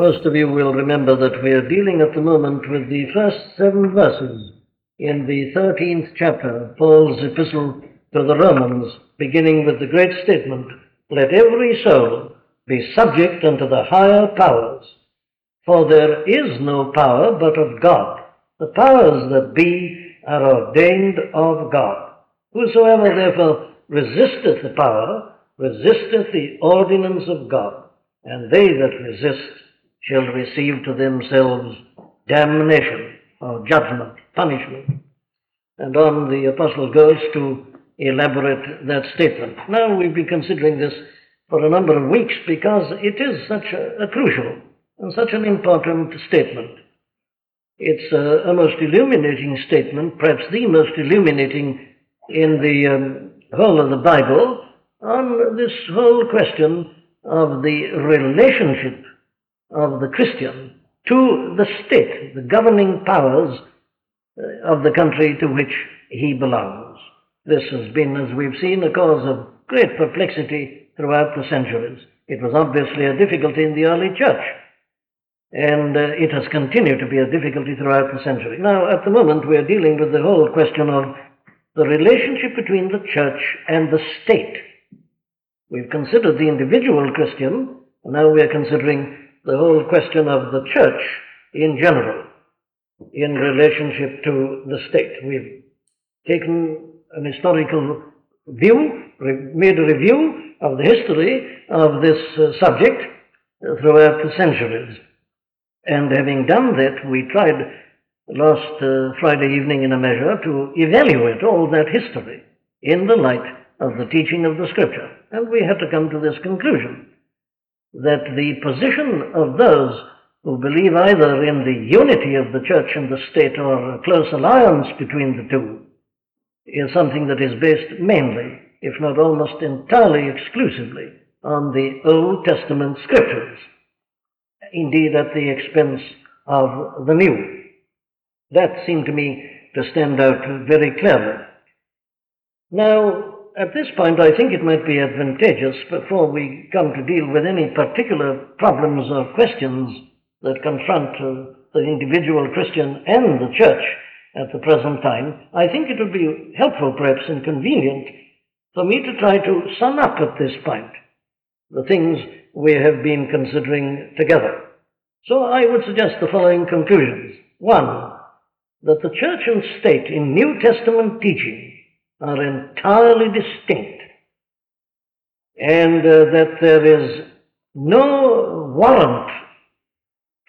Most of you will remember that we are dealing at the moment with the first seven verses in the 13th chapter of Paul's epistle to the Romans, beginning with the great statement, Let every soul be subject unto the higher powers, for there is no power but of God. The powers that be are ordained of God. Whosoever therefore resisteth the power, resisteth the ordinance of God, and they that resist shall receive to themselves damnation or judgment, punishment. And on the apostle goes to elaborate that statement. Now we've been considering this for a number of weeks because it is such a, a crucial and such an important statement. It's a, a, most illuminating statement, perhaps the most illuminating in the um, whole of the Bible, on this whole question of the relationship of the Christian to the state, the governing powers uh, of the country to which he belongs. This has been, as we've seen, a cause of great perplexity throughout the centuries. It was obviously a difficulty in the early church, and uh, it has continued to be a difficulty throughout the century. Now, at the moment, we're dealing with the whole question of the relationship between the church and the state. We've considered the individual Christian, and now we're considering the whole question of the church in general in relationship to the state. We've taken an historical view, made a review of the history of this uh, subject throughout the centuries. And having done that, we tried last uh, Friday evening in a measure to evaluate all that history in the light of the teaching of the Scripture. And we had to come to this conclusion that the position of those who believe either in the unity of the church and the state or a close alliance between the two is something that is based mainly, if not almost entirely exclusively, on the Old Testament scriptures, indeed at the expense of the New. That seemed to me to stand out very clearly. Now, at this point, I think it might be advantageous before we come to deal with any particular problems or questions that confront uh, the individual Christian and the church at the present time. I think it would be helpful, perhaps, and convenient for me to try to sum up at this point the things we have been considering together. So I would suggest the following conclusions. One, that the church and state in New Testament teaching are entirely distinct, and uh, that there is no warrant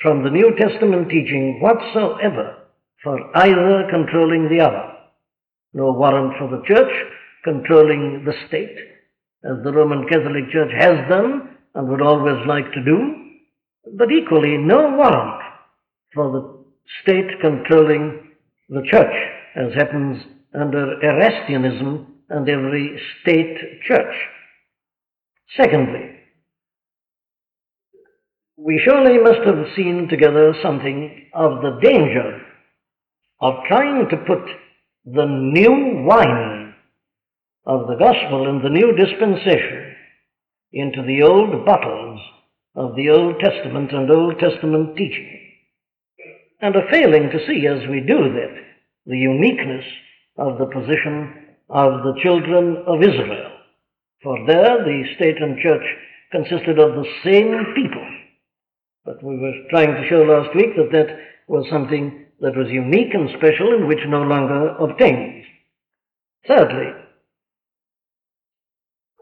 from the New Testament teaching whatsoever for either controlling the other. No warrant for the church controlling the state, as the Roman Catholic Church has done and would always like to do, but equally no warrant for the state controlling the church, as happens under Erastianism and every state church. Secondly, we surely must have seen together something of the danger of trying to put the new wine of the gospel and the new dispensation into the old bottles of the Old Testament and Old Testament teaching, and a failing to see as we do that the uniqueness of the position of the children of Israel. For there the state and church consisted of the same people. But we were trying to show last week that that was something that was unique and special and which no longer obtains. Thirdly,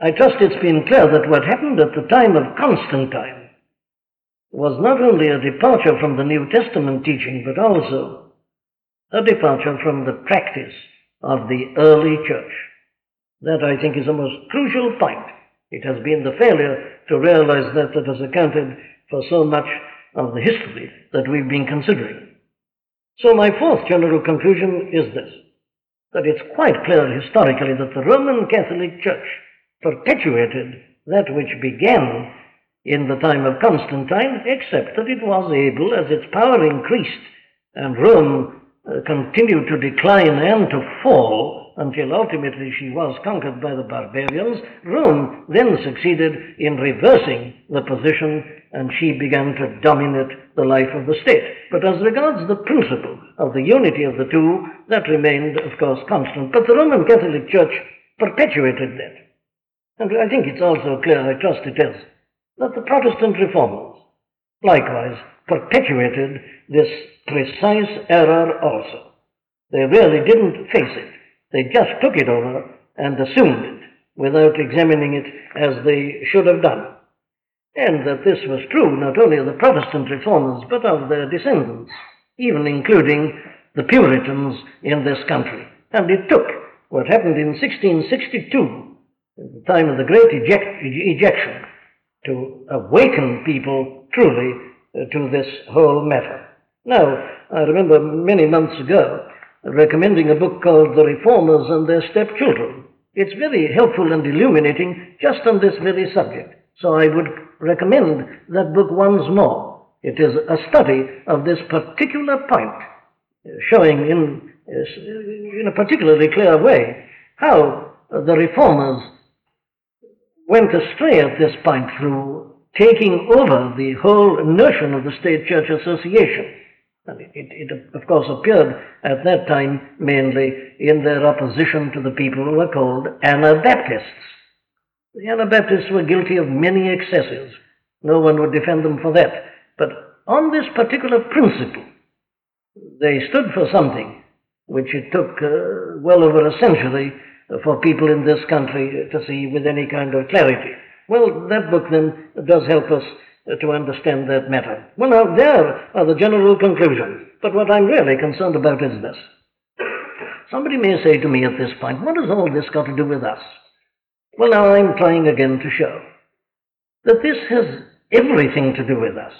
I trust it's been clear that what happened at the time of Constantine was not only a departure from the New Testament teaching, but also a departure from the practice of the early church. That, I think, is the most crucial point. It has been the failure to realize that that has accounted for so much of the history that we've been considering. So, my fourth general conclusion is this that it's quite clear historically that the Roman Catholic Church perpetuated that which began in the time of Constantine, except that it was able, as its power increased and Rome continued to decline and to fall until ultimately she was conquered by the barbarians, Rome then succeeded in reversing the position and she began to dominate the life of the state. But as regards the principle of the unity of the two, that remained, of course, constant. But the Roman Catholic Church perpetuated that. And I think it's also clear, I trust it is, that the Protestant reformers likewise perpetuated this precise error also. They really didn't face it. They just took it over and assumed it without examining it as they should have done. And that this was true not only of the Protestant reformers, but of their descendants, even including the Puritans in this country. And it took what happened in 1662, at the time of the great eject, ejection, to awaken people truly to this whole matter. Now, I remember many months ago recommending a book called The Reformers and Their Stepchildren. It's very helpful and illuminating just on this very subject. So I would recommend that book once more. It is a study of this particular point, uh, showing in, uh, in a particularly clear way how the reformers went astray at this point through taking over the whole notion of the State Church Association. And it, it, it, of course, appeared at that time mainly in their opposition to the people who were called Anabaptists. The Anabaptists were guilty of many excesses. No one would defend them for that. But on this particular principle, they stood for something which it took uh, well over a century for people in this country to see with any kind of clarity. Well, that book then does help us uh, to understand that matter. Well, now, there are the general conclusions. But what I'm really concerned about is this. Somebody may say to me at this point, what has all this got to do with us? Well, now I'm trying again to show that this has everything to do with us.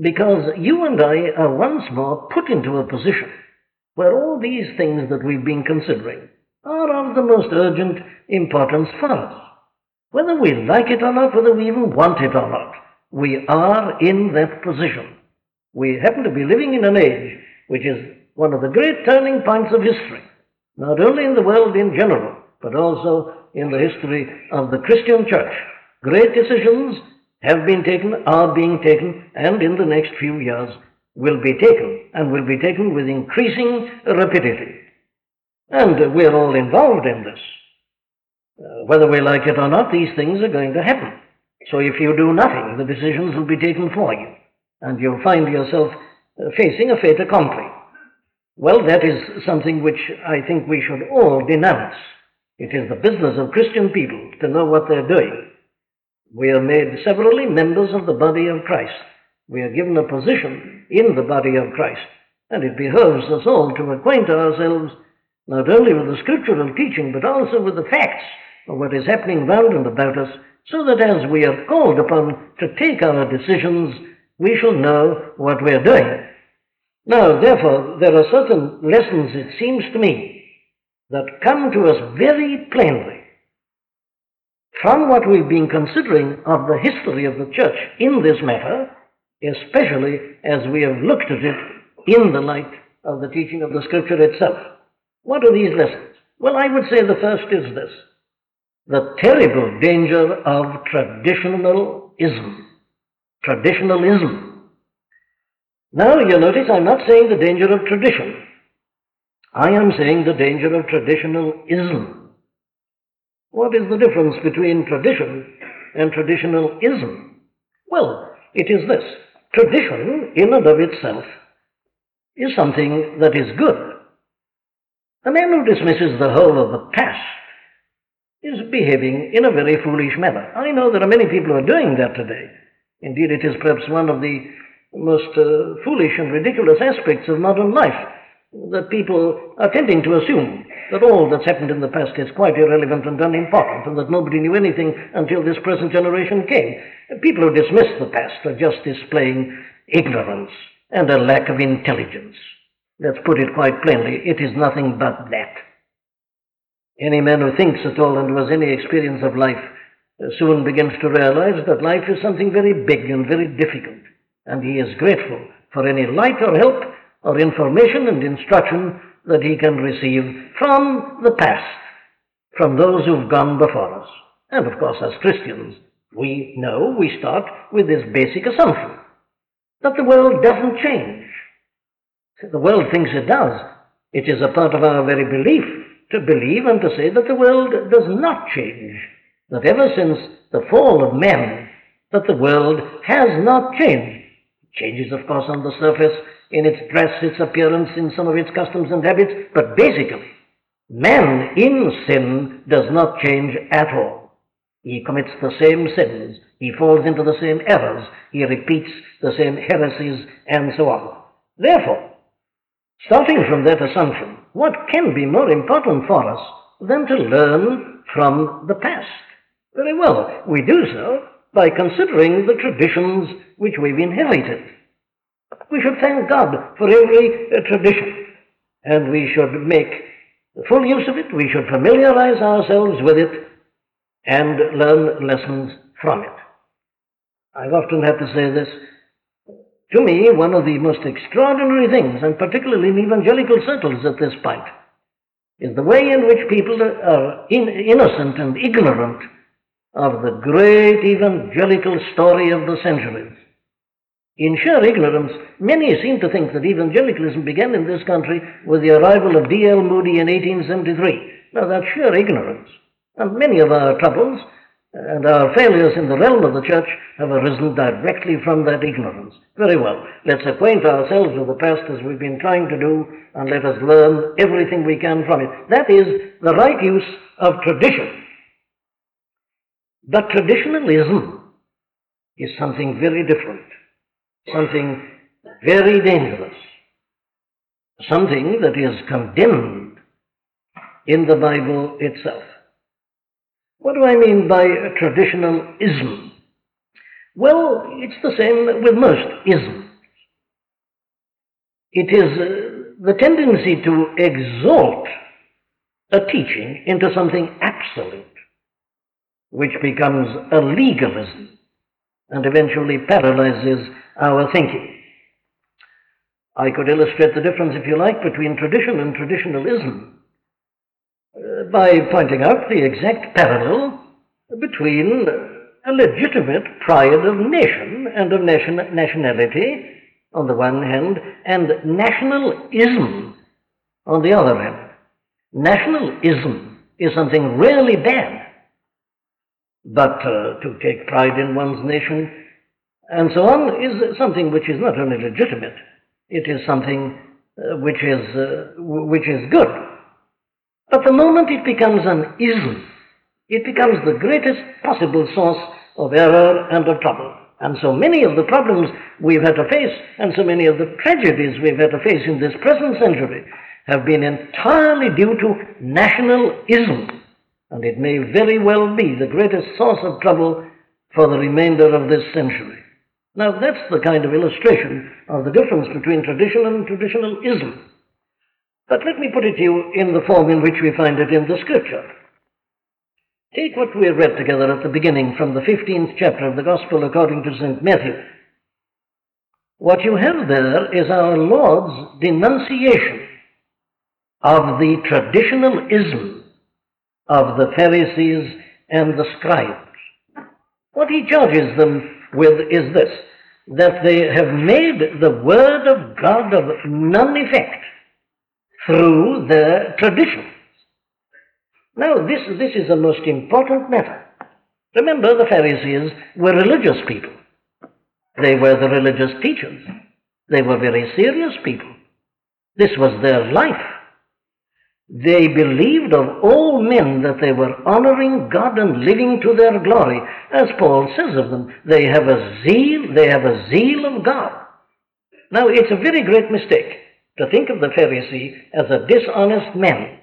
Because you and I are once more put into a position where all these things that we've been considering are of the most urgent importance for us. Whether we like it or not, whether we even want it or not, we are in that position. We happen to be living in an age which is one of the great turning points of history, not only in the world in general, but also in the history of the Christian church. Great decisions have been taken, are being taken, and in the next few years will be taken, and will be taken with increasing rapidity. And we're all involved in this. Uh, whether we like it or not, these things are going to happen. So if you do nothing, the decisions will be taken for you, and you'll find yourself uh, facing a fait accompli. Well, that is something which I think we should all denounce. It is the business of Christian people to know what they're doing. We are made severally members of the body of Christ. We are given a position in the body of Christ. And it behoves us all to acquaint ourselves not only with the scriptural teaching, but also with the facts of what is happening round and about us, so that as we are called upon to take our decisions, we shall know what we are doing. Now, therefore, there are certain lessons, it seems to me, that come to us very plainly from what we've been considering of the history of the church in this matter, especially as we have looked at it in the light of the teaching of the Scripture itself. What are these lessons? Well, I would say the first is this the terrible danger of traditionalism. Traditionalism. Now, you notice I'm not saying the danger of tradition. I am saying the danger of traditionalism. What is the difference between tradition and traditionalism? Well, it is this. Tradition, in and of itself, is something that is good. A man who dismisses the whole of the past is behaving in a very foolish manner. I know there are many people who are doing that today. Indeed, it is perhaps one of the most uh, foolish and ridiculous aspects of modern life that people are tending to assume that all that's happened in the past is quite irrelevant and unimportant, and that nobody knew anything until this present generation came. People who dismiss the past are just displaying ignorance and a lack of intelligence. Let's put it quite plainly, it is nothing but that. Any man who thinks at all and who has any experience of life uh, soon begins to realize that life is something very big and very difficult, and he is grateful for any light or help or information and instruction that he can receive from the past, from those who've gone before us. And of course, as Christians, We know we start with this basic assumption that the world doesn't change. The world thinks it does. It is a part of our very belief to believe and to say that the world does not change. That ever since the fall of man, that the world has not changed. It changes, of course, on the surface, in its dress, its appearance, in some of its customs and habits, but basically, man in sin does not change at all. He commits the same sins, he falls into the same errors, he repeats the same heresies, and so on. Therefore, starting from that assumption, what can be more important for us than to learn from the past? Very well, we do so by considering the traditions which we've inherited. We should thank God for every uh, tradition, and we should make full use of it. We should familiarize ourselves with it and learn lessons from it. I've often had to say this. To me, one of the most extraordinary things, and particularly in evangelical circles at this point, is the way in which people are in, innocent and ignorant of the great evangelical story of the centuries. In sheer ignorance, many seem to think that evangelicalism began in this country with the arrival of D.L. Moody in 1873. Now, that's sheer ignorance. And many of our troubles and our failures in the realm of the church have arisen directly from that ignorance. Very well, let's acquaint ourselves with the past as we've been trying to do, and let us learn everything we can from it. That is the right use of tradition. But traditionalism is something very different, something very dangerous, something that is condemned in the Bible itself. What do I mean by traditional ism? Well, it's the same with most isms. It is uh, the tendency to exalt a teaching into something absolute which becomes a legalism and eventually paralyzes our thinking. I could illustrate the difference, if you like, between tradition and traditionalism uh, by pointing out the exact parallel between a legitimate pride of nation and of nation, nationality on the one hand, and nationalism on the other hand. Nationalism is something really bad but uh, to take pride in one's nation and so on is something which is not only legitimate, it is something uh, which, is, uh, which is good. But the moment it becomes an ism, it becomes the greatest possible source of error and of trouble. And so many of the problems we've had to face, and so many of the tragedies we've had to face in this present century, have been entirely due to nationalism and it may very well be the greatest source of trouble for the remainder of this century. Now, that's the kind of illustration of the difference between tradition and traditionalism. But let me put it to you in the form in which we find it in the Scripture. Take what we read together at the beginning from the 15th chapter of the Gospel according to St. Matthew. What you have there is our Lord's denunciation of the traditionalism of the Pharisees and the scribes. What he charges them with is this that they have made the Word of God of none effect through their traditions. Now, this, this is a most important matter. Remember, the Pharisees were religious people. They were the religious teachers. They were very serious people. This was their life. They believed of all men that they were honoring God and living to their glory. As Paul says of them, they have a zeal, they have a zeal of God. Now, it's a very great mistake to think of the Pharisee as a dishonest man.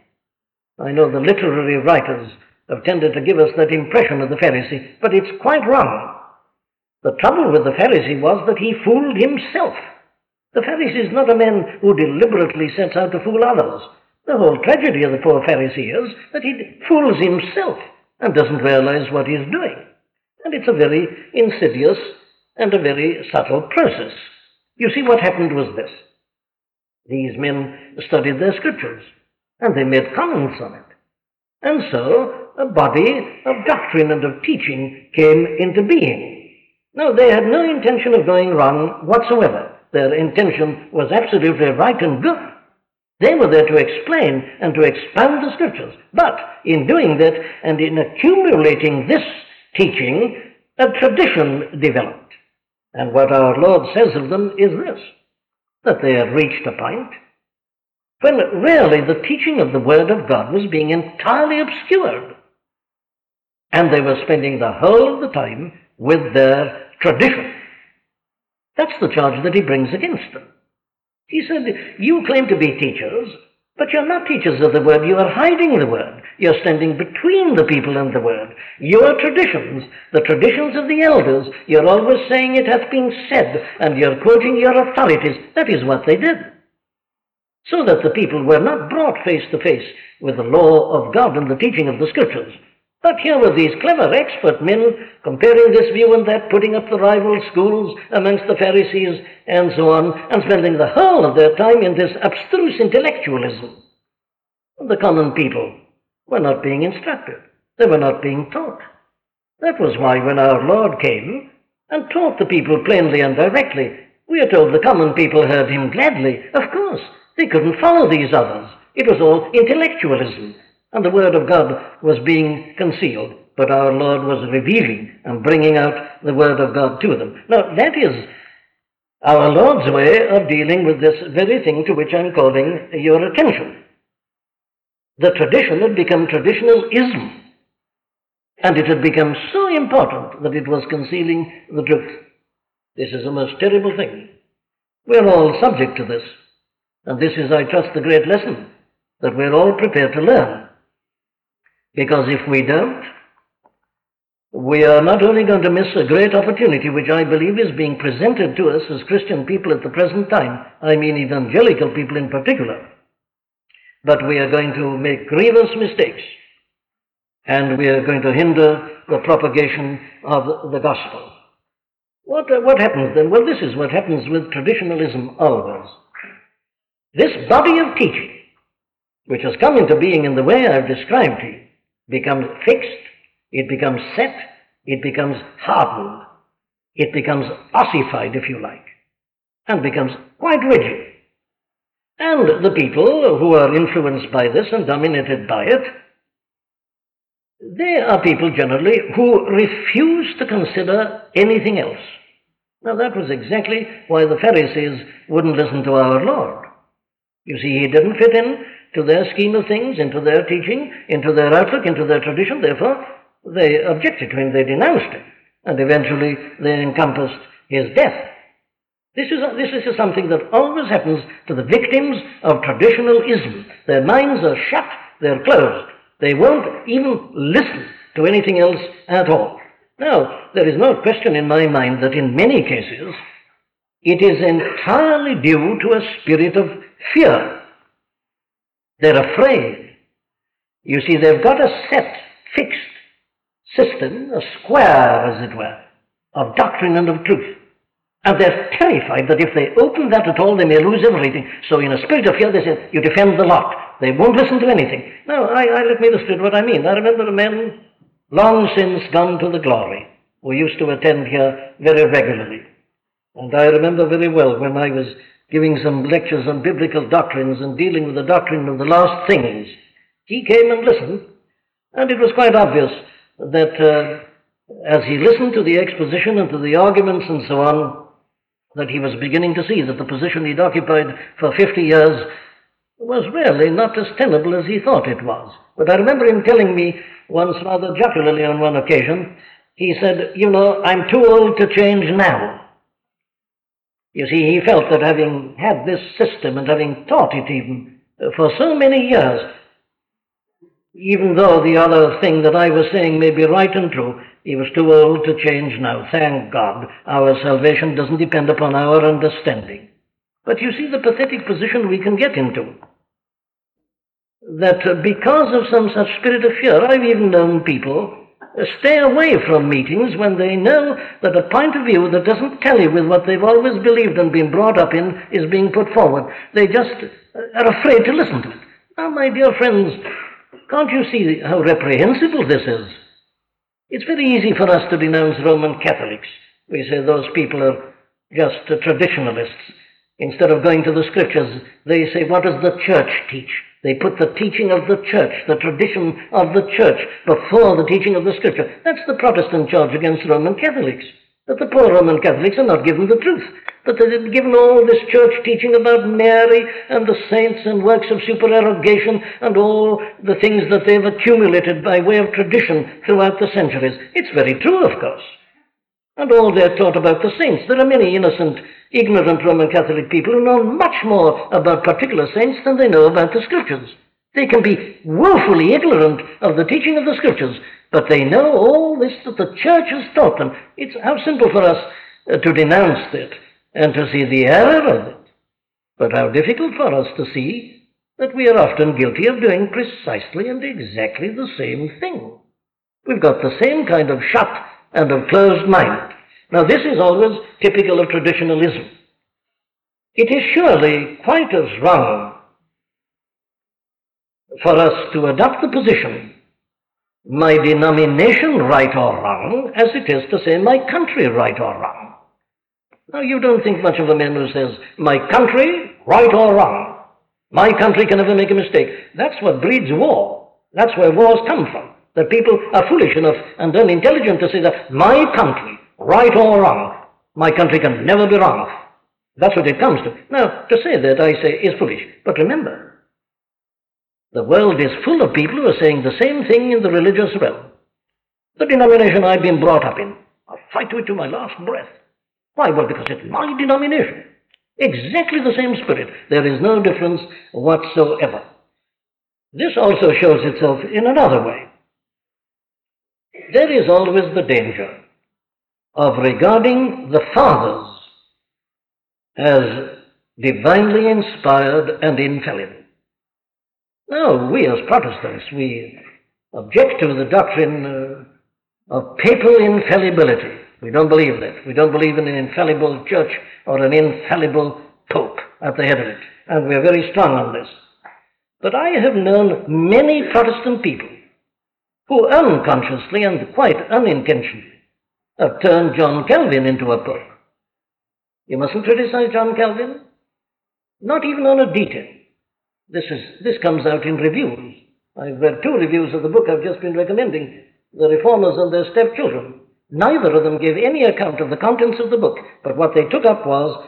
I know the literary writers have tended to give us that impression of the Pharisee, but it's quite wrong. The trouble with the Pharisee was that he fooled himself. The Pharisee is not a man who deliberately sets out to fool others. The whole tragedy of the poor Pharisee is that he fools himself and doesn't realize what he's doing. And it's a very insidious and a very subtle process. You see, what happened was this. These men studied their scriptures and they made comments on it. And so a body of doctrine and of teaching came into being. Now, they had no intention of going wrong whatsoever. Their intention was absolutely right and good. They were there to explain and to expand the scriptures. But in doing that and in accumulating this teaching, a tradition developed. And what our Lord says of them is this that they had reached a point when really the teaching of the Word of God was being entirely obscured. And they were spending the whole of the time with their tradition. That's the charge that he brings against them. He said, You claim to be teachers, but you're not teachers of the Word. You are hiding the Word. You're standing between the people and the Word. Your traditions, the traditions of the elders, you're always saying it hath been said, and you're quoting your authorities. That is what they did so that the people were not brought face to face with the law of God and the teaching of the Scriptures. But here were these clever expert men comparing this view and that, putting up the rival schools amongst the Pharisees and so on, and spending the whole of their time in this abstruse intellectualism. The common people were not being instructed. They were not being taught. That was why when our Lord came and taught the people plainly and directly, we are told the common people heard him gladly. Of course, they couldn't follow these others. It was all intellectualism, and the Word of God was being concealed, but our Lord was revealing and bringing out the Word of God to them. Now, that is our Lord's way of dealing with this very thing to which I'm calling your attention. The tradition had become traditionalism, and it had become so important that it was concealing the truth. This is a most terrible thing. We're all subject to this. And this is, I trust, the great lesson that we're all prepared to learn. Because if we don't, we are not only going to miss a great opportunity, which I believe is being presented to us as Christian people at the present time, I mean evangelical people in particular, but we are going to make grievous mistakes and we are going to hinder the propagation of the gospel. What, uh, what happens then? Well, this is what happens with traditionalism always. This body of teaching, which has come into being in the way I've described to you, becomes fixed, it becomes set, it becomes hardened, it becomes ossified, if you like, and becomes quite rigid. And the people who are influenced by this and dominated by it, they are people generally who refuse to consider anything else. Now, that was exactly why the Pharisees wouldn't listen to our Lord. You see, he didn't fit in to their scheme of things, into their teaching, into their outlook, into their tradition. Therefore, they objected to him, they denounced him, and eventually they encompassed his death. This is, a, this is something that always happens to the victims of traditionalism. Their minds are shut, they're closed. They won't even listen to anything else at all. Now, there is no question in my mind that in many cases it is entirely due to a spirit of fear. They're afraid. You see, they've got a set, fixed system, a square, as it were, of doctrine and of truth. And they're terrified that if they open that at all, they may lose everything. So, in a spirit of fear, they say, You defend the lot. They won't listen to anything. Now, I, I let me illustrate what I mean. I remember a man long since gone to the glory who used to attend here very regularly. And I remember very well when I was giving some lectures on biblical doctrines and dealing with the doctrine of the last things. He came and listened, and it was quite obvious that uh, as he listened to the exposition and to the arguments and so on, that he was beginning to see that the position he'd occupied for 50 years was really not as tenable as he thought it was. But I remember him telling me once rather jocularly on one occasion, he said, You know, I'm too old to change now. You see, he felt that having had this system and having taught it even for so many years, even though the other thing that I was saying may be right and true, he was too old to change now. Thank God, our salvation doesn't depend upon our understanding. But you see the pathetic position we can get into. That uh, because of some such spirit of fear, I've even known people stay away from meetings when they know that a point of view that doesn't tally with what they've always believed and been brought up in is being put forward. They just are afraid to listen to it. Now, my dear friends, Can't you see how reprehensible this is? It's very easy for us to denounce Roman Catholics. We say those people are just traditionalists. Instead of going to the scriptures, they say, What does the church teach? They put the teaching of the church, the tradition of the church, before the teaching of the scripture. That's the Protestant charge against Roman Catholics. That the poor Roman Catholics are not given the truth. That they've given all this church teaching about Mary and the saints and works of supererogation and all the things that they've accumulated by way of tradition throughout the centuries. It's very true, of course and all they're taught about the saints. There are many innocent, ignorant Roman Catholic people who know much more about particular saints than they know about the Scriptures. They can be woefully ignorant of the teaching of the Scriptures, but they know all this that the Church has taught them. It's how simple for us uh, to denounce it and to see the error of it, but how difficult for us to see that we are often guilty of doing precisely and exactly the same thing. We've got the same kind of shut and of closed mind. Now, this is always typical of traditionalism. It is surely quite as wrong for us to adopt the position, my denomination right or wrong, as it is to say my country right or wrong. Now, you don't think much of a man who says, my country right or wrong. My country can never make a mistake. That's what breeds war. That's where wars come from. That people are foolish enough and unintelligent to say that my country, right or wrong, my country can never be wrong. That's what it comes to. Now, to say that, I say, is foolish. But remember, the world is full of people who are saying the same thing in the religious realm. The denomination I've been brought up in, I'll fight it to my last breath. Why? Well, because it's my denomination. Exactly the same spirit. There is no difference whatsoever. This also shows itself in another way there is always the danger of regarding the fathers as divinely inspired and infallible. Now, we as Protestants, we object to the doctrine uh, of papal infallibility. We don't believe that. We don't believe in an infallible church or an infallible pope at the head of it. And we are very strong on this. But I have known many Protestant people who unconsciously and quite unintentionally have turned John Calvin into a pope. You mustn't criticize John Calvin, not even on a detail. This, is, this comes out in reviews. I've read two reviews of the book I've just been recommending, The Reformers and Their Stepchildren. Neither of them gave any account of the contents of the book, but what they took up was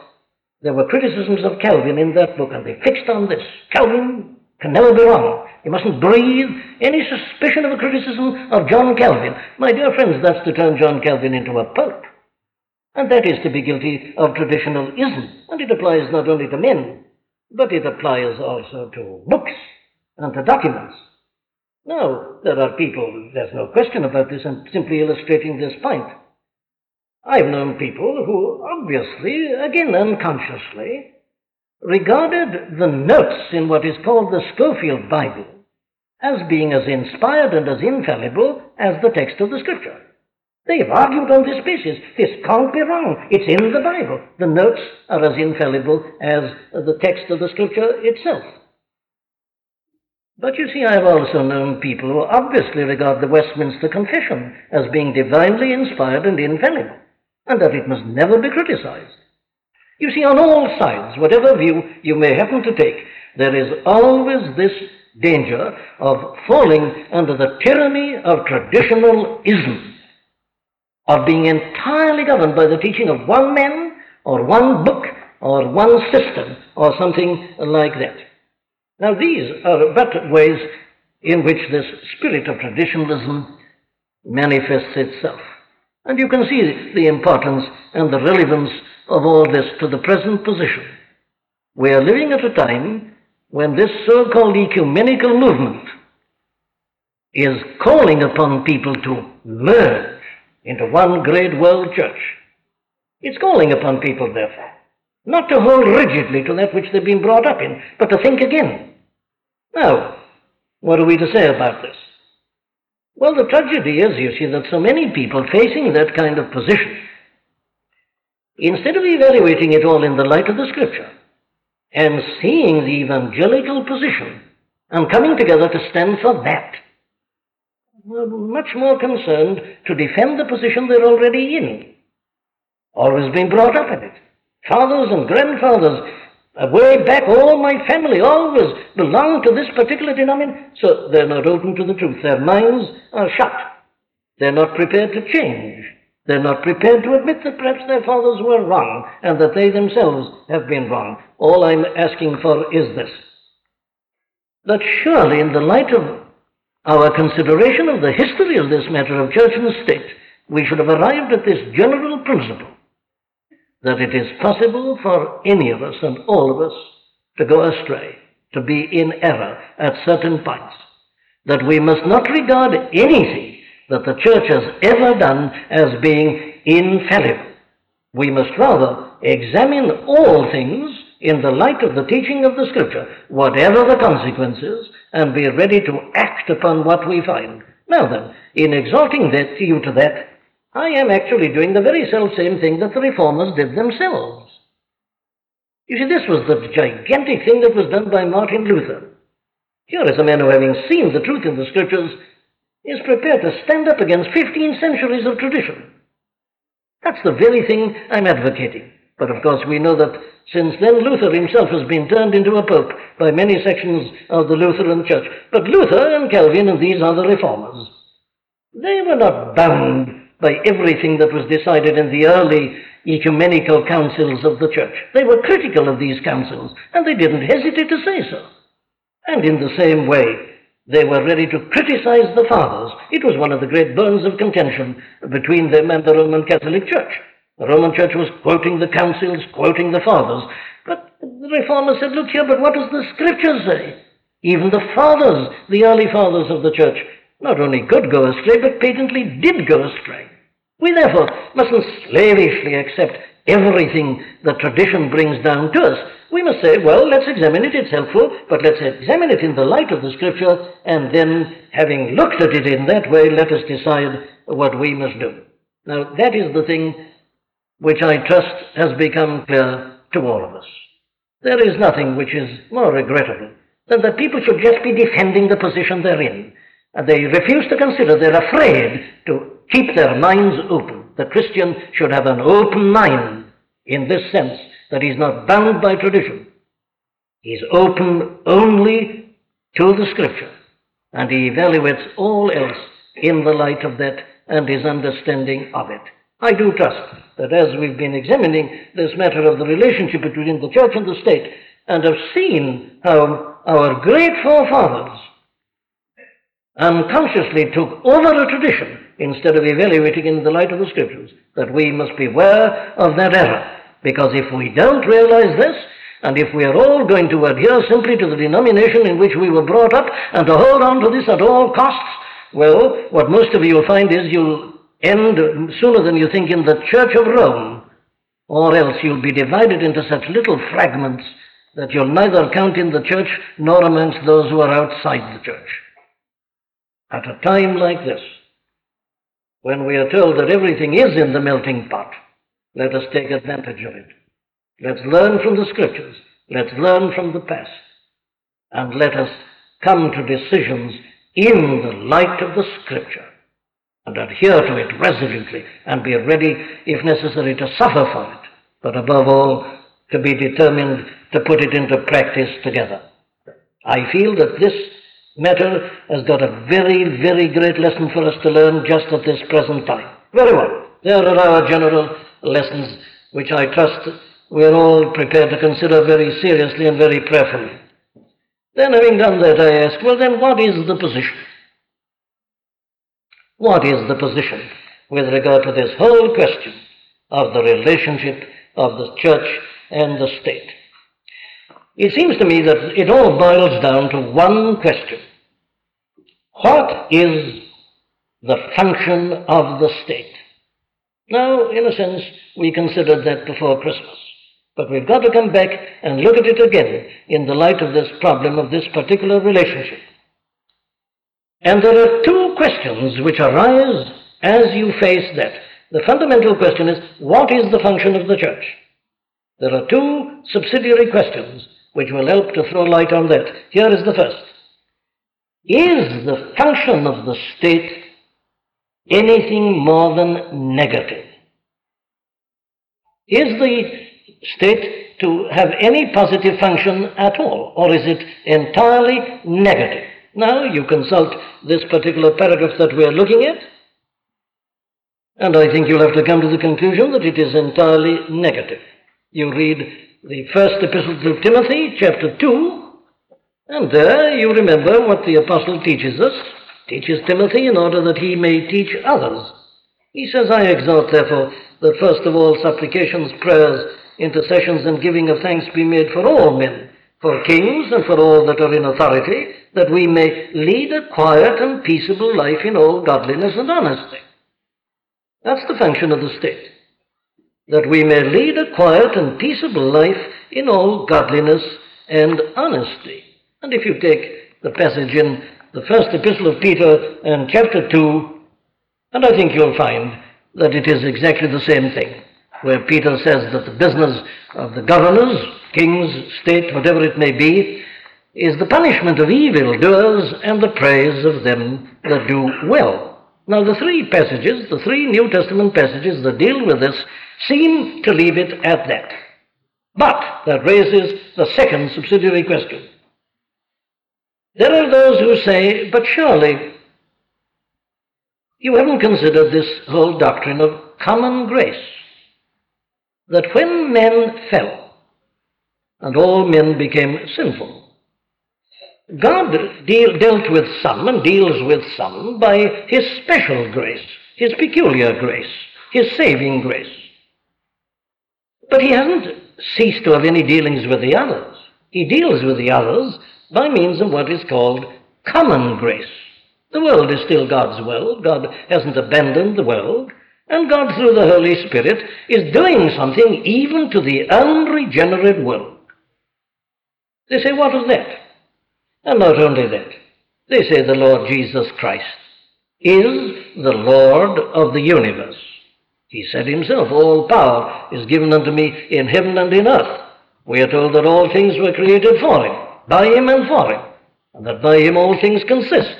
there were criticisms of Calvin in that book, and they fixed on this. Calvin can never be wrong. You mustn't breathe any suspicion of a criticism of John Calvin. My dear friends, that's to turn John Calvin into a pope. And that is to be guilty of traditionalism. And it applies not only to men, but it applies also to books and to documents. Now, there are people, there's no question about this, I'm simply illustrating this point. I've known people who obviously, again unconsciously, regarded the notes in what is called the Scofield Bible as being as inspired and as infallible as the text of the Scripture. They've argued on this basis. This can't be wrong. It's in the Bible. The notes are as infallible as the text of the Scripture itself. But you see, I've also known people who obviously regard the Westminster Confession as being divinely inspired and infallible, and that it must never be criticized. You see, on all sides, whatever view you may happen to take, there is always this danger of falling under the tyranny of traditional traditionalism, of being entirely governed by the teaching of one man or one book or one system or something like that. Now, these are but ways in which this spirit of traditionalism manifests itself. And you can see the importance and the relevance of all this to the present position. We are living at a time when this so called ecumenical movement is calling upon people to merge into one great world church. It's calling upon people, therefore, not to hold rigidly to that which they've been brought up in, but to think again. Now, what are we to say about this? Well, the tragedy is, you see, that so many people facing that kind of position, instead of evaluating it all in the light of the Scripture, and seeing the evangelical position and coming together to stand for that. We're much more concerned to defend the position they're already in. Always been brought up in it. Fathers and grandfathers, uh, way back, all my family always belonged to this particular denomination. So they're not open to the truth. Their minds are shut. They're not prepared to change. They're not prepared to admit that perhaps their fathers were wrong and that they themselves have been wrong. All I'm asking for is this that surely, in the light of our consideration of the history of this matter of church and state, we should have arrived at this general principle that it is possible for any of us and all of us to go astray, to be in error at certain points, that we must not regard anything that the church has ever done as being infallible. We must rather examine all things in the light of the teaching of the Scripture, whatever the consequences, and be ready to act upon what we find. Now then, in exhorting that, you to that, I am actually doing the very self same thing that the reformers did themselves. You see, this was the gigantic thing that was done by Martin Luther. Here is a man who, having seen the truth in the Scriptures, is prepared to stand up against 15 centuries of tradition. That's the very thing I'm advocating. But of course, we know that since then Luther himself has been turned into a pope by many sections of the Lutheran Church. But Luther and Calvin and these other reformers, they were not bound by everything that was decided in the early ecumenical councils of the church. They were critical of these councils, and they didn't hesitate to say so. And in the same way, they were ready to criticize the fathers. It was one of the great burns of contention between them and the Roman Catholic Church. The Roman Church was quoting the councils, quoting the fathers. But the reformers said, look here, but what does the scripture say? Even the fathers, the early fathers of the church, not only could go astray, but patently did go astray. We therefore mustn't slavishly accept everything that tradition brings down to us. We must say, well, let's examine it, it's helpful, but let's examine it in the light of the scripture, and then, having looked at it in that way, let us decide what we must do. Now, that is the thing which I trust has become clear to all of us. There is nothing which is more regrettable than that people should just be defending the position they're in. And they refuse to consider, they're afraid to keep their minds open. The Christian should have an open mind in this sense that he's not bound by tradition. He's open only to the Scripture, and he evaluates all else in the light of that and his understanding of it. I do trust that as we've been examining this matter of the relationship between the church and the state, and have seen how our great forefathers unconsciously took over a tradition instead of evaluating in the light of the scriptures, that we must beware of that error. Because if we don't realize this, and if we are all going to adhere simply to the denomination in which we were brought up and to hold on to this at all costs, well, what most of you will find is you'll end sooner than you think in the Church of Rome, or else you'll be divided into such little fragments that you'll neither count in the church nor amongst those who are outside the church. At a time like this, when we are told that everything is in the melting pot, let us take advantage of it. Let's learn from the scriptures. Let's learn from the past. And let us come to decisions in the light of the scripture and adhere to it resolutely and be ready, if necessary, to suffer for it, but above all, to be determined to put it into practice together. I feel that this matter has got a very, very great lesson for us to learn just at this present time. Very well. There are our general lessons, which I trust we are all prepared to consider very seriously and very prayerfully. Then, having done that, I ask, well, then, what is the position? What is the position with regard to this whole question of the relationship of the church and the state? It seems to me that it all boils down to one question. What is the function of the state? Now, in a sense, we considered that before Christmas. But we've got to come back and look at it again in the light of this problem of this particular relationship. And there are two questions which arise as you face that. The fundamental question is what is the function of the church? There are two subsidiary questions which will help to throw light on that. Here is the first is the function of the state anything more than negative? Is the state to have any positive function at all, or is it entirely negative? Now, you consult this particular paragraph that we are looking at, and I think you'll have to come to the conclusion that it is entirely negative. You read the first epistle to Timothy, chapter 2, and there you remember what the apostle teaches us, teaches Timothy in order that he may teach others. He says, I exhort, therefore, that first of all supplications, prayers, intercessions, and giving of thanks be made for all men, for kings and for all that are in authority, that we may lead a quiet and peaceable life in all godliness and honesty. That's the function of the state. That we may lead a quiet and peaceable life in all godliness and honesty. And if you take the passage in the first epistle of Peter and chapter 2, and I think you'll find that it is exactly the same thing, where Peter says that the business of the governors, kings, state, whatever it may be, is the punishment of evildoers and the praise of them that do well. Now, the three passages, the three New Testament passages that deal with this, seem to leave it at that. But that raises the second subsidiary question. There are those who say, but surely you haven't considered this whole doctrine of common grace. That when men fell, and all men became sinful, God deal, dealt with some and deals with some by His special grace, His peculiar grace, His saving grace. But He hasn't ceased to have any dealings with the others. He deals with the others by means of what is called common grace. The world is still God's world. God hasn't abandoned the world. And God, through the Holy Spirit, is doing something even to the unregenerate world. They say, what is that? And not only that, they say the Lord Jesus Christ is the Lord of the universe. He said himself, All power is given unto me in heaven and in earth. We are told that all things were created for him, by him and for him, and that by him all things consist,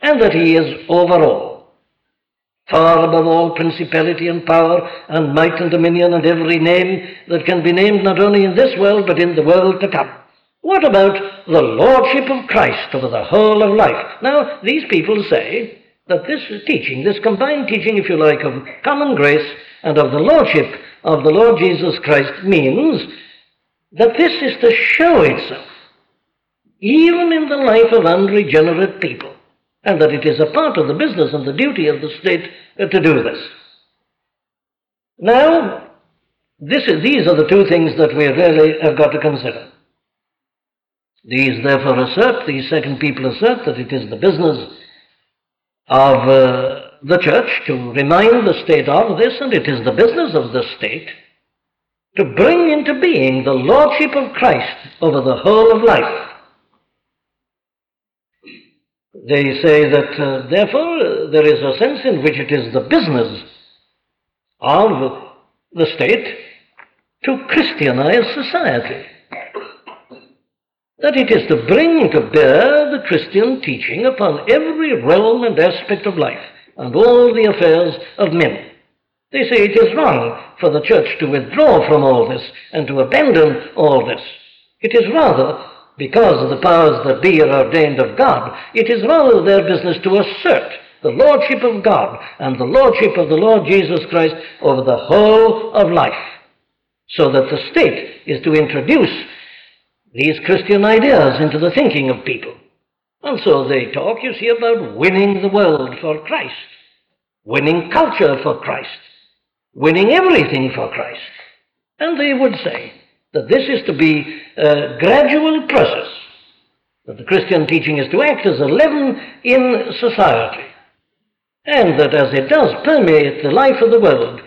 and that he is over all, far above all principality and power and might and dominion and every name that can be named not only in this world but in the world to come. What about the Lordship of Christ over the whole of life? Now, these people say that this teaching, this combined teaching, if you like, of common grace and of the Lordship of the Lord Jesus Christ means that this is to show itself even in the life of unregenerate people, and that it is a part of the business and the duty of the state uh, to do this. Now, this is, these are the two things that we really have got to consider. These therefore assert, these second people assert that it is the business of uh, the church to remind the state of this, and it is the business of the state to bring into being the lordship of Christ over the whole of life. They say that, uh, therefore, there is a sense in which it is the business of the state to Christianize society that it is to bring to bear the Christian teaching upon every realm and aspect of life and all the affairs of men. They say it is wrong for the church to withdraw from all this and to abandon all this. It is rather, because of the powers that be are ordained of God, it is rather their business to assert the Lordship of God and the Lordship of the Lord Jesus Christ over the whole of life, so that the state is to introduce these Christian ideas into the thinking of people. And so they talk, you see, about winning the world for Christ, winning culture for Christ, winning everything for Christ. And they would say that this is to be a gradual process, that the Christian teaching is to act as a leaven in society, and that as it does permeate the life of the world,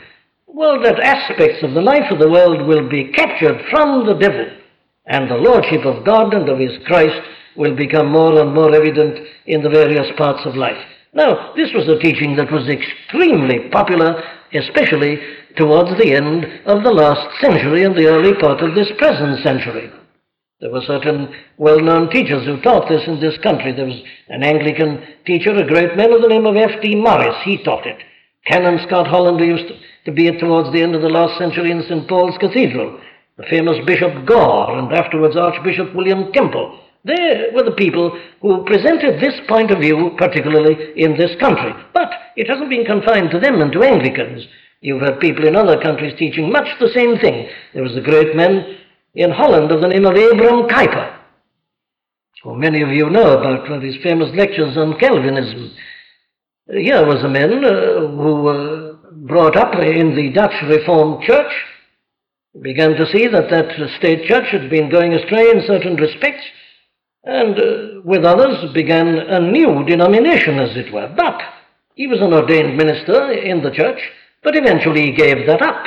well, that aspects of the life of the world will be captured from the devil and the Lordship of God and of His Christ will become more and more evident in the various parts of life. Now, this was a teaching that was extremely popular, especially towards the end of the last century and the early part of this present century. There were certain well known teachers who taught this in this country. There was an Anglican teacher, a great man of the name of F.D. Maurice. He taught it. Canon Scott Hollander used to, be towards the end of the last century in St. Paul's Cathedral. The famous Bishop Gore and afterwards Archbishop William Temple. They were the people who presented this point of view, particularly in this country. But it hasn't been confined to them and to Anglicans. You've had people in other countries teaching much the same thing. There was a great man in Holland of the name of Abram Kuyper, who many of you know about of his famous lectures on Calvinism. Here was a man uh, who was uh, brought up in the Dutch Reformed Church, began to see that that state church had been going astray in certain respects, and uh, with others began a new denomination, as it were. But he was an ordained minister in the church, but eventually he gave that up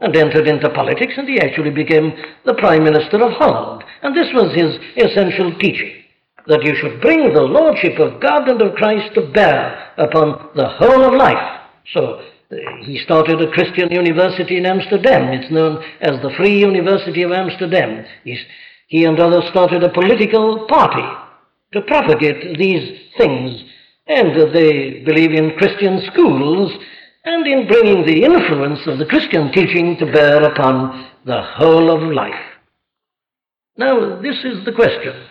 and entered into politics, and he actually became the Prime Minister of Holland. And this was his essential teaching that you should bring the Lordship of God and of Christ to bear upon the whole of life. So he started a Christian university in Amsterdam. It's known as the Free University of Amsterdam. He's, he and others started a political party to propagate these things. And they believe in Christian schools and in bringing the influence of the Christian teaching to bear upon the whole of life. Now, this is the question.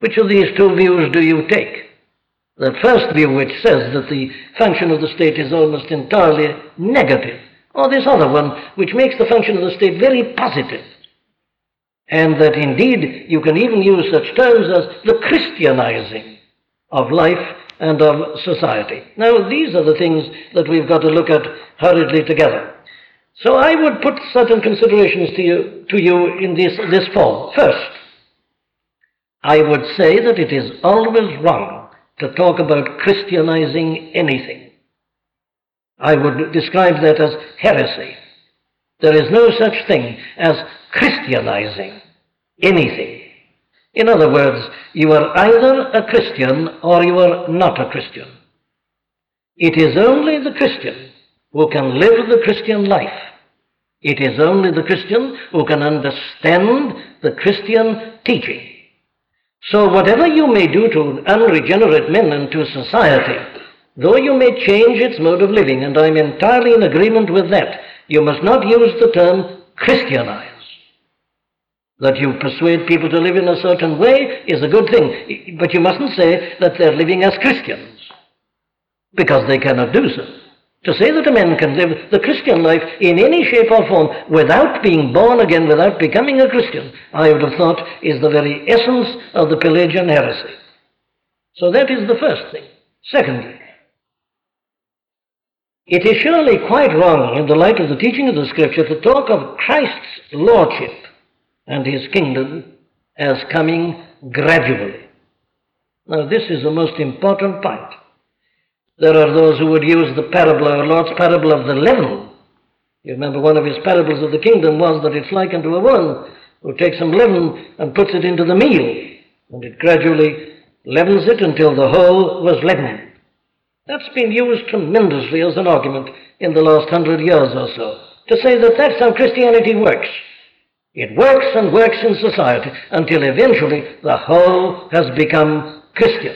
Which of these two views do you take? The first view, which says that the function of the state is almost entirely negative, or this other one, which makes the function of the state very positive, and that indeed you can even use such terms as the Christianizing of life and of society. Now, these are the things that we've got to look at hurriedly together. So I would put certain considerations to you, to you in this, this form. First, I would say that it is always wrong to talk about Christianizing anything. I would describe that as heresy. There is no such thing as Christianizing anything. In other words, you are either a Christian or you are not a Christian. It is only the Christian who can live the Christian life. It is only the Christian who can understand the Christian teaching. So, whatever you may do to unregenerate men and to society, though you may change its mode of living, and I'm entirely in agreement with that, you must not use the term Christianize. That you persuade people to live in a certain way is a good thing, but you mustn't say that they're living as Christians, because they cannot do so. To say that a man can live the Christian life in any shape or form without being born again, without becoming a Christian, I would have thought is the very essence of the Pelagian heresy. So that is the first thing. Secondly, it is surely quite wrong in the light of the teaching of the Scripture to talk of Christ's Lordship and his kingdom as coming gradually. Now, this is the most important point. There are those who would use the parable, our Lord's parable of the leaven. You remember one of his parables of the kingdom was that it's like unto a woman who takes some leaven and puts it into the meal, and it gradually leavens it until the whole was leavened. That's been used tremendously as an argument in the last hundred years or so, to say that that's how Christianity works. It works and works in society until eventually the whole has become Christian.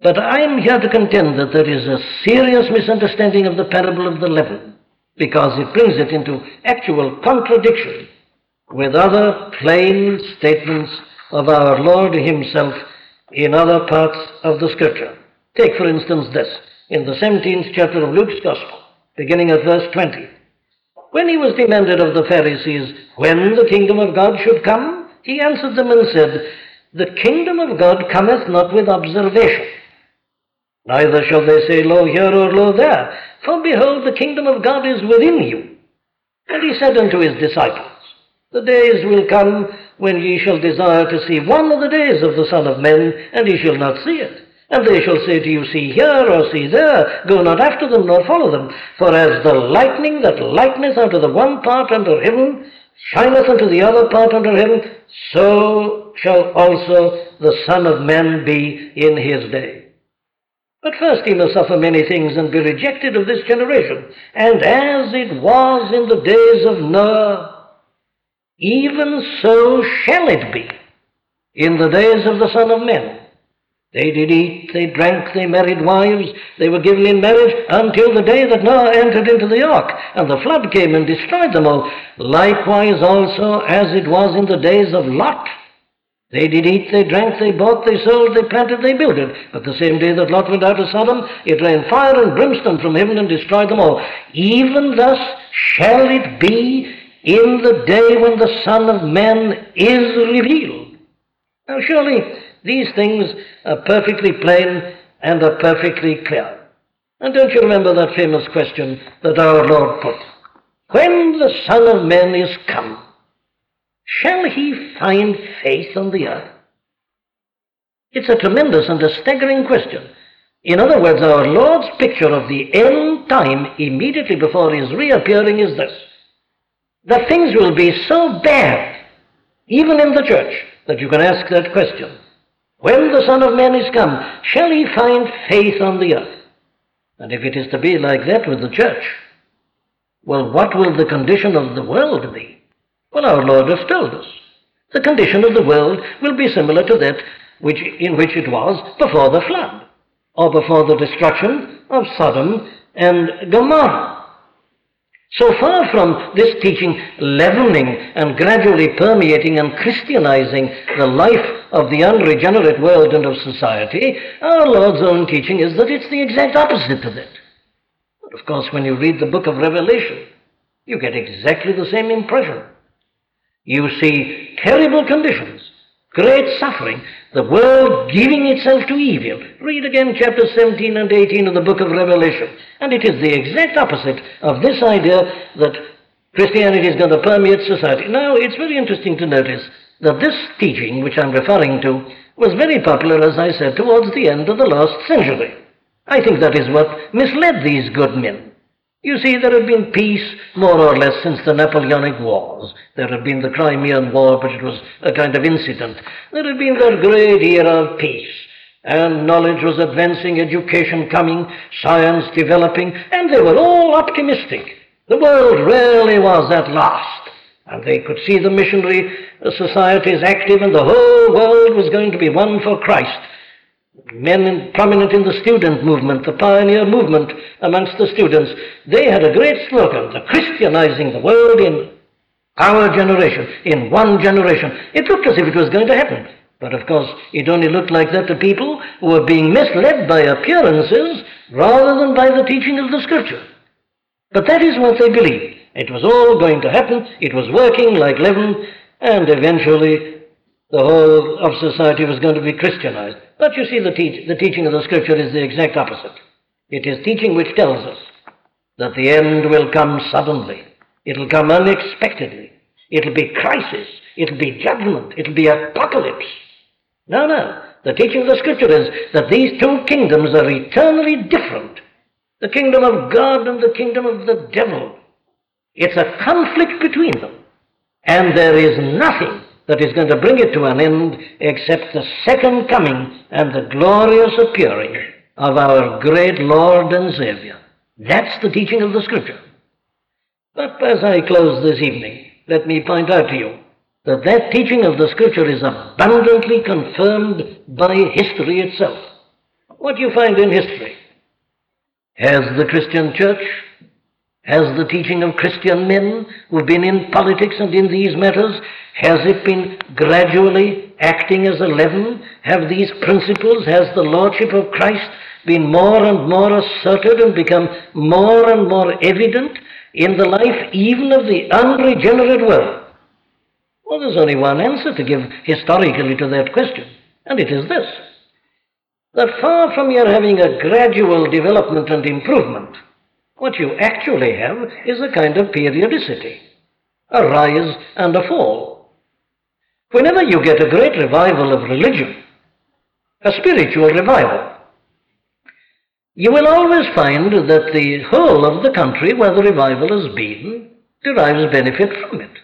But I am here to contend that there is a serious misunderstanding of the parable of the leaven because it brings it into actual contradiction with other plain statements of our Lord Himself in other parts of the Scripture. Take, for instance, this in the 17th chapter of Luke's Gospel, beginning at verse 20. When he was demanded of the Pharisees when the kingdom of God should come, he answered them and said, The kingdom of God cometh not with observation. Neither shall they say, Lo here or lo there, for behold, the kingdom of God is within you. And he said unto his disciples, The days will come when ye shall desire to see one of the days of the Son of Man, and ye shall not see it. And they shall say to you, See here or see there, go not after them nor follow them. For as the lightning that lighteneth unto the one part under heaven shineth unto the other part under heaven, so shall also the Son of Man be in his day. But first he must suffer many things and be rejected of this generation. And as it was in the days of Noah, even so shall it be in the days of the Son of Man. They did eat, they drank, they married wives, they were given in marriage until the day that Noah entered into the ark, and the flood came and destroyed them all. Likewise also as it was in the days of Lot. They did eat, they drank, they bought, they sold, they planted, they builded. But the same day that Lot went out of Sodom, it rained fire and brimstone from heaven and destroyed them all. Even thus shall it be in the day when the Son of Man is revealed. Now surely these things are perfectly plain and are perfectly clear. And don't you remember that famous question that our Lord put? When the Son of Man is come, shall he find faith on the earth? It's a tremendous and a staggering question. In other words, our Lord's picture of the end time immediately before his reappearing is this that things will be so bad, even in the church, that you can ask that question. When the Son of Man is come, shall he find faith on the earth? And if it is to be like that with the church, well, what will the condition of the world be? Well, our Lord has told us. The condition of the world will be similar to that which, in which it was before the flood, or before the destruction of Sodom and Gomorrah. So far from this teaching leavening and gradually permeating and Christianizing the life of the unregenerate world and of society, our Lord's own teaching is that it's the exact opposite of it. But of course, when you read the book of Revelation, you get exactly the same impression. You see terrible conditions, great suffering, the world giving itself to evil. Read again chapters 17 and 18 of the book of Revelation. And it is the exact opposite of this idea that Christianity is going to permeate society. Now, it's very interesting to notice that this teaching, which I'm referring to, was very popular, as I said, towards the end of the last century. I think that is what misled these good men. You see, there had been peace more or less since the Napoleonic Wars. There had been the Crimean War, but it was a kind of incident. There had been that great era of peace. And knowledge was advancing, education coming, science developing, and they were all optimistic. The world really was at last. And they could see the missionary societies active, and the whole world was going to be won for Christ. Men in, prominent in the student movement, the pioneer movement amongst the students, they had a great slogan, the Christianizing the world in our generation, in one generation. It looked as if it was going to happen. But of course, it only looked like that to people who were being misled by appearances rather than by the teaching of the Scripture. But that is what they believed. It was all going to happen, it was working like leaven, and eventually the whole of society was going to be Christianized. But you see, the, teach, the teaching of the Scripture is the exact opposite. It is teaching which tells us that the end will come suddenly, it'll come unexpectedly, it'll be crisis, it'll be judgment, it'll be apocalypse. No, no. The teaching of the Scripture is that these two kingdoms are eternally different the kingdom of God and the kingdom of the devil. It's a conflict between them. And there is nothing that is going to bring it to an end except the second coming and the glorious appearing of our great Lord and Savior. That's the teaching of the Scripture. But as I close this evening, let me point out to you that that teaching of the Scripture is abundantly confirmed by history itself. What do you find in history? Has the Christian church, has the teaching of Christian men who've been in politics and in these matters, has it been gradually acting as a leaven? Have these principles, has the Lordship of Christ been more and more asserted and become more and more evident in the life even of the unregenerate world? Well, there's only one answer to give historically to that question, and it is this that far from your having a gradual development and improvement, what you actually have is a kind of periodicity, a rise and a fall. Whenever you get a great revival of religion, a spiritual revival, you will always find that the whole of the country where the revival has been derives benefit from it.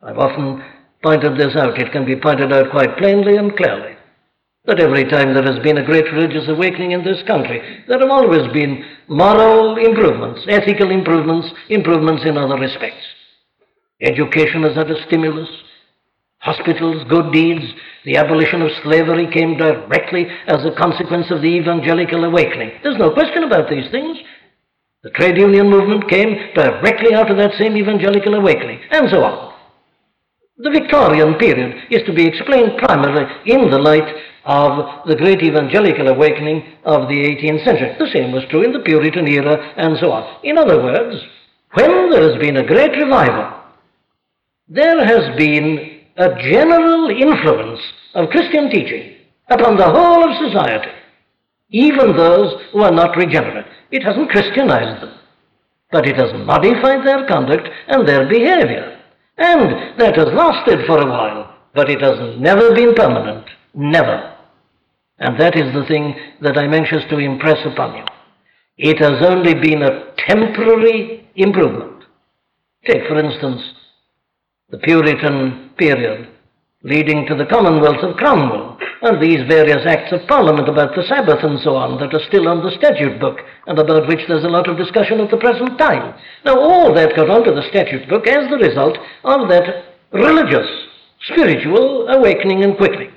I've often pointed this out. It can be pointed out quite plainly and clearly that every time there has been a great religious awakening in this country, there have always been moral improvements, ethical improvements, improvements in other respects. Education has had a stimulus. Hospitals, good deeds, the abolition of slavery came directly as a consequence of the evangelical awakening. There's no question about these things. The trade union movement came directly out of that same evangelical awakening, and so on. The Victorian period is to be explained primarily in the light of the great evangelical awakening of the 18th century. The same was true in the Puritan era, and so on. In other words, when there has been a great revival, there has been a general influence of Christian teaching upon the whole of society, even those who are not regenerate. It hasn't Christianized them, but it has modified their conduct and their behavior. And that has lasted for a while, but it has never been permanent. Never. And that is the thing that I'm anxious to impress upon you. It has only been a temporary improvement. Take, for instance, the Puritan period leading to the Commonwealth of Cromwell, and these various acts of Parliament about the Sabbath and so on that are still on the statute book, and about which there's a lot of discussion at the present time. Now, all that got onto the statute book as the result of that religious, spiritual awakening and quickening.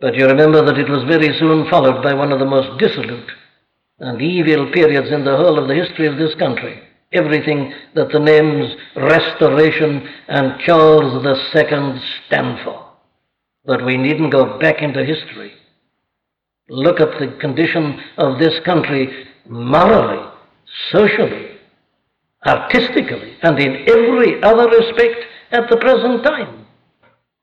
But you remember that it was very soon followed by one of the most dissolute and evil periods in the whole of the history of this country everything that the names Restoration and Charles II stand for. But we needn't go back into history. Look at the condition of this country morally, socially, artistically, and in every other respect at the present time.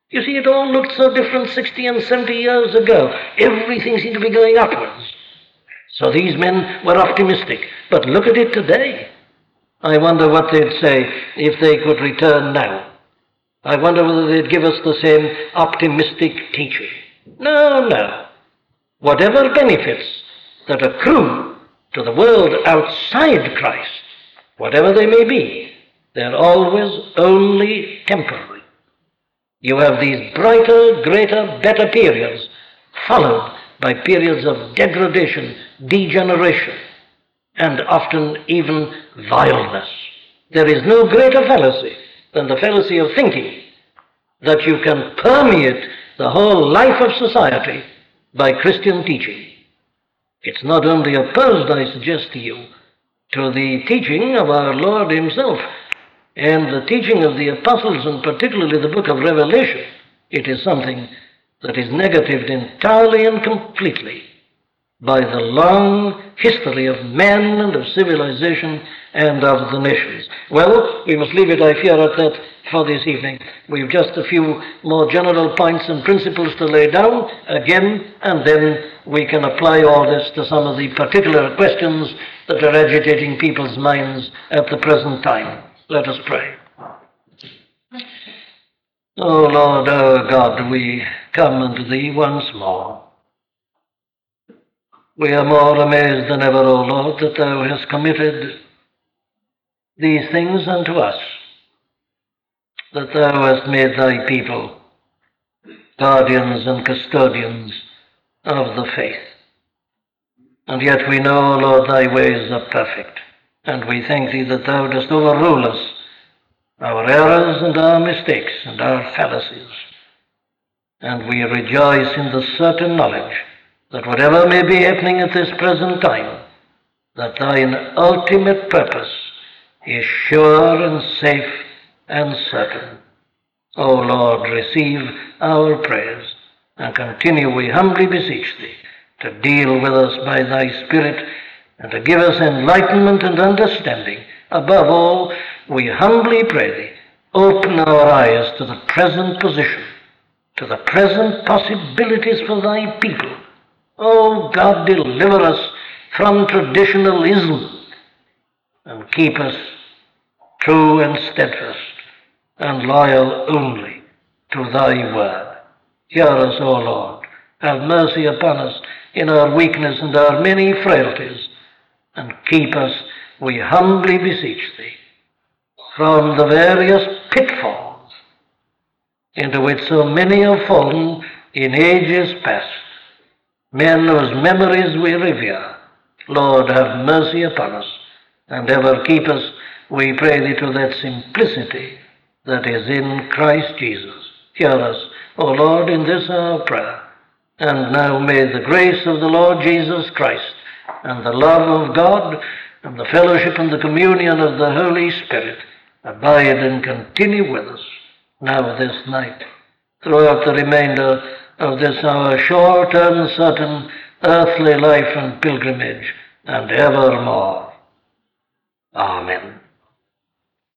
You see, it all looked so different 60 and 70 years ago. Everything seemed to be going upwards. So these men were optimistic. But look at it today. I wonder what they'd say if they could return now. I wonder whether they'd give us the same optimistic teaching. No, no. Whatever benefits that accrue to the world outside Christ, whatever they may be, they're always only temporary. You have these brighter, greater, better periods, followed by periods of degradation, degeneration, and often even vileness. There is no greater fallacy than the fallacy of thinking that you can permeate the whole life of society by Christian teaching. It's not only opposed, I suggest to you, to the teaching of our Lord Himself and the teaching of the apostles, and particularly the book of Revelation. It is something that is negatived entirely and completely by the long history of man and of civilization and of the nations. Well, we must leave it, I fear, at that for this evening. We've just a few more general points and principles to lay down again, and then we can apply all this to some of the particular questions that are agitating people's minds at the present time. Let us pray. Oh Lord, our God, we come unto Thee once more. We are more amazed than ever, O Lord, that Thou hast committed these things unto us, that Thou hast made Thy people guardians and custodians of the faith. And yet we know, O Lord, Thy ways are perfect, and we thank Thee that Thou dost overrule us, our errors and our mistakes and our fallacies. And we rejoice in the certain knowledge that whatever may be happening at this present time, that thine ultimate purpose is sure and safe and certain. O Lord, receive our prayers and continue, we humbly beseech thee, to deal with us by thy Spirit and to give us enlightenment and understanding. Above all, we humbly pray thee, open our eyes to the present position, to the present possibilities for thy people Oh God, deliver us from traditionalism and keep us true and steadfast and loyal only to thy word. Hear us, O Lord. Have mercy upon us in our weakness and our many frailties, and keep us, we humbly beseech thee, from the various pitfalls into which so many have fallen in ages past men whose memories we revere. Lord, have mercy upon us, and ever keep us we pray thee to that simplicity that is in Christ Jesus. Hear us, O Lord, in this our prayer. And now may the grace of the Lord Jesus Christ and the love of God and the fellowship and the communion of the Holy Spirit abide and continue with us now this night, throughout the remainder of this our short, uncertain, earthly life and pilgrimage, and evermore. Amen.